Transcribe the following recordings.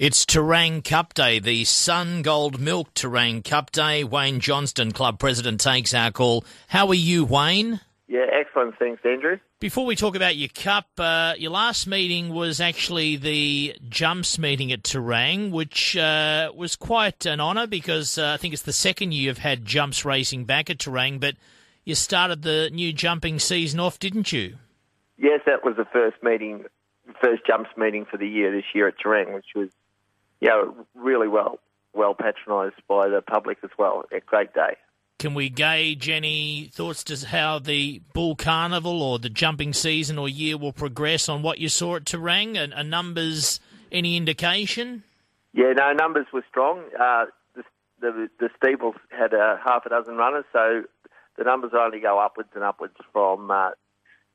It's Terang Cup Day, the Sungold Milk Terang Cup Day. Wayne Johnston, club president, takes our call. How are you, Wayne? Yeah, excellent. Thanks, Andrew. Before we talk about your cup, uh, your last meeting was actually the jumps meeting at Terang, which uh, was quite an honour because uh, I think it's the second year you've had jumps racing back at Terang, but you started the new jumping season off, didn't you? Yes, that was the first meeting, first jumps meeting for the year this year at Terang, which was yeah, really well well patronised by the public as well. A great day. Can we gauge any thoughts to how the Bool Carnival or the jumping season or year will progress on what you saw at Terang? And are numbers any indication? Yeah, no, numbers were strong. Uh, the, the, the steeples had a half a dozen runners, so the numbers only go upwards and upwards from uh,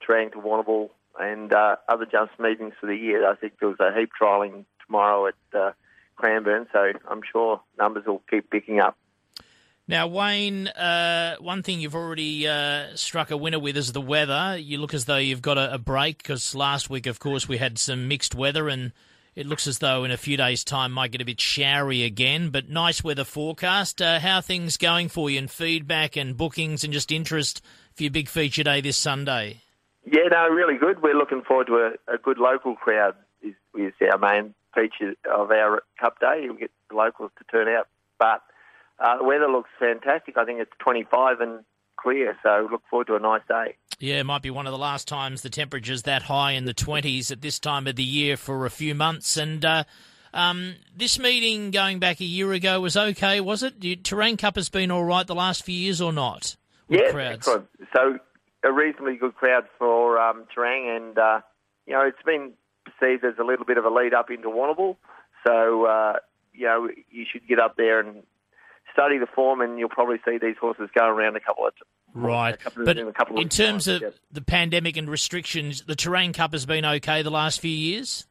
Terang to Warrnambool and uh, other jumps meetings for the year. I think there was a heap trialling tomorrow at uh, Cranbourne, so I'm sure numbers will keep picking up. Now, Wayne, uh, one thing you've already uh, struck a winner with is the weather. You look as though you've got a, a break because last week, of course, we had some mixed weather and it looks as though in a few days' time might get a bit showery again, but nice weather forecast. Uh, how things going for you and feedback and bookings and just interest for your big feature day this Sunday? Yeah, no, really good. We're looking forward to a, a good local crowd is, is our main feature of our Cup Day. We get the locals to turn out, but uh, the weather looks fantastic. I think it's 25 and clear, so look forward to a nice day. Yeah, it might be one of the last times the temperature's that high in the 20s at this time of the year for a few months. And uh, um, this meeting going back a year ago was okay, was it? Terang Cup has been all right the last few years or not? Yeah, crowds? excellent. So a reasonably good crowd for um, Terang, and uh, you know it's been perceived as a little bit of a lead up into Warrnambool. So, uh, you know, you should get up there and study the form, and you'll probably see these horses go around a couple of times. Right, but in, in terms of the pandemic and restrictions, the Terang Cup has been okay the last few years.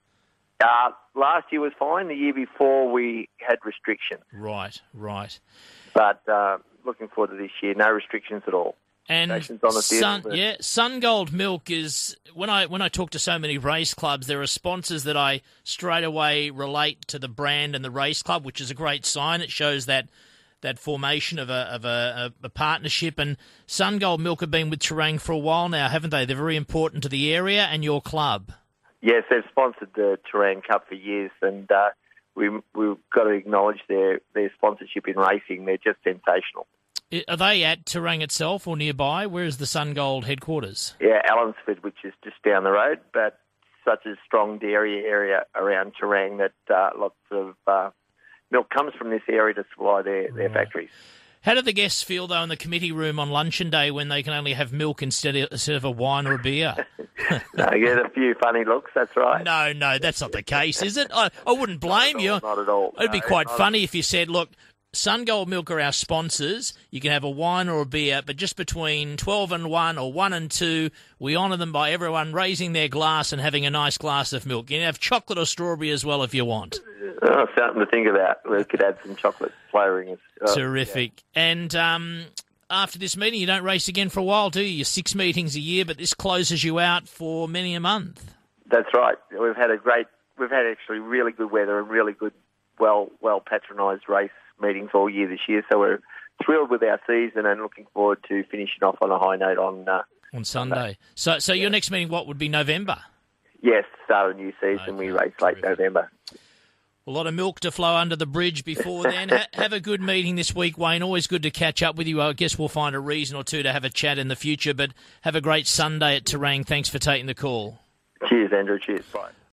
Uh, last year was fine. The year before we had restrictions. Right, right. But uh, looking forward to this year, no restrictions at all. And Sun, yeah, Sungold Milk is when I when I talk to so many race clubs, there are sponsors that I straight away relate to the brand and the race club, which is a great sign. It shows that that formation of a of a, a, partnership. And Sungold Milk have been with Terang for a while now, haven't they? They're very important to the area and your club. Yes, they've sponsored the Terang Cup for years, and uh, we we've got to acknowledge their their sponsorship in racing. They're just sensational. Are they at Terang itself or nearby? Where is the Sungold headquarters? Yeah, Allansford, which is just down the road, but such a strong dairy area around Terang that uh, lots of uh, milk comes from this area to supply their, their factories. How do the guests feel though in the committee room on luncheon day when they can only have milk instead of, instead of a wine or a beer? no, you get a few funny looks. That's right. No, no, that's not the case, is it? I, I wouldn't blame not you. All, not at all. It'd no, be quite funny if you said, "Look, Sungold Milk are our sponsors. You can have a wine or a beer, but just between 12 and 1 or 1 and 2, we honour them by everyone raising their glass and having a nice glass of milk. You can have chocolate or strawberry as well if you want. Oh, something to think about. We could add some chocolate flavouring. Oh, Terrific. Yeah. And um, after this meeting, you don't race again for a while, do you? You're six meetings a year, but this closes you out for many a month. That's right. We've had a great, we've had actually really good weather and really good, well, well patronised race meetings all year this year. So we're thrilled with our season and looking forward to finishing off on a high note on uh, on Sunday. Sunday. So, so your next meeting, what would be November? Yes, start a new season. Okay, we race late terrific. November. A lot of milk to flow under the bridge before then. ha- have a good meeting this week, Wayne. Always good to catch up with you. I guess we'll find a reason or two to have a chat in the future. But have a great Sunday at Terang. Thanks for taking the call. Cheers, Andrew. Cheers. Bye.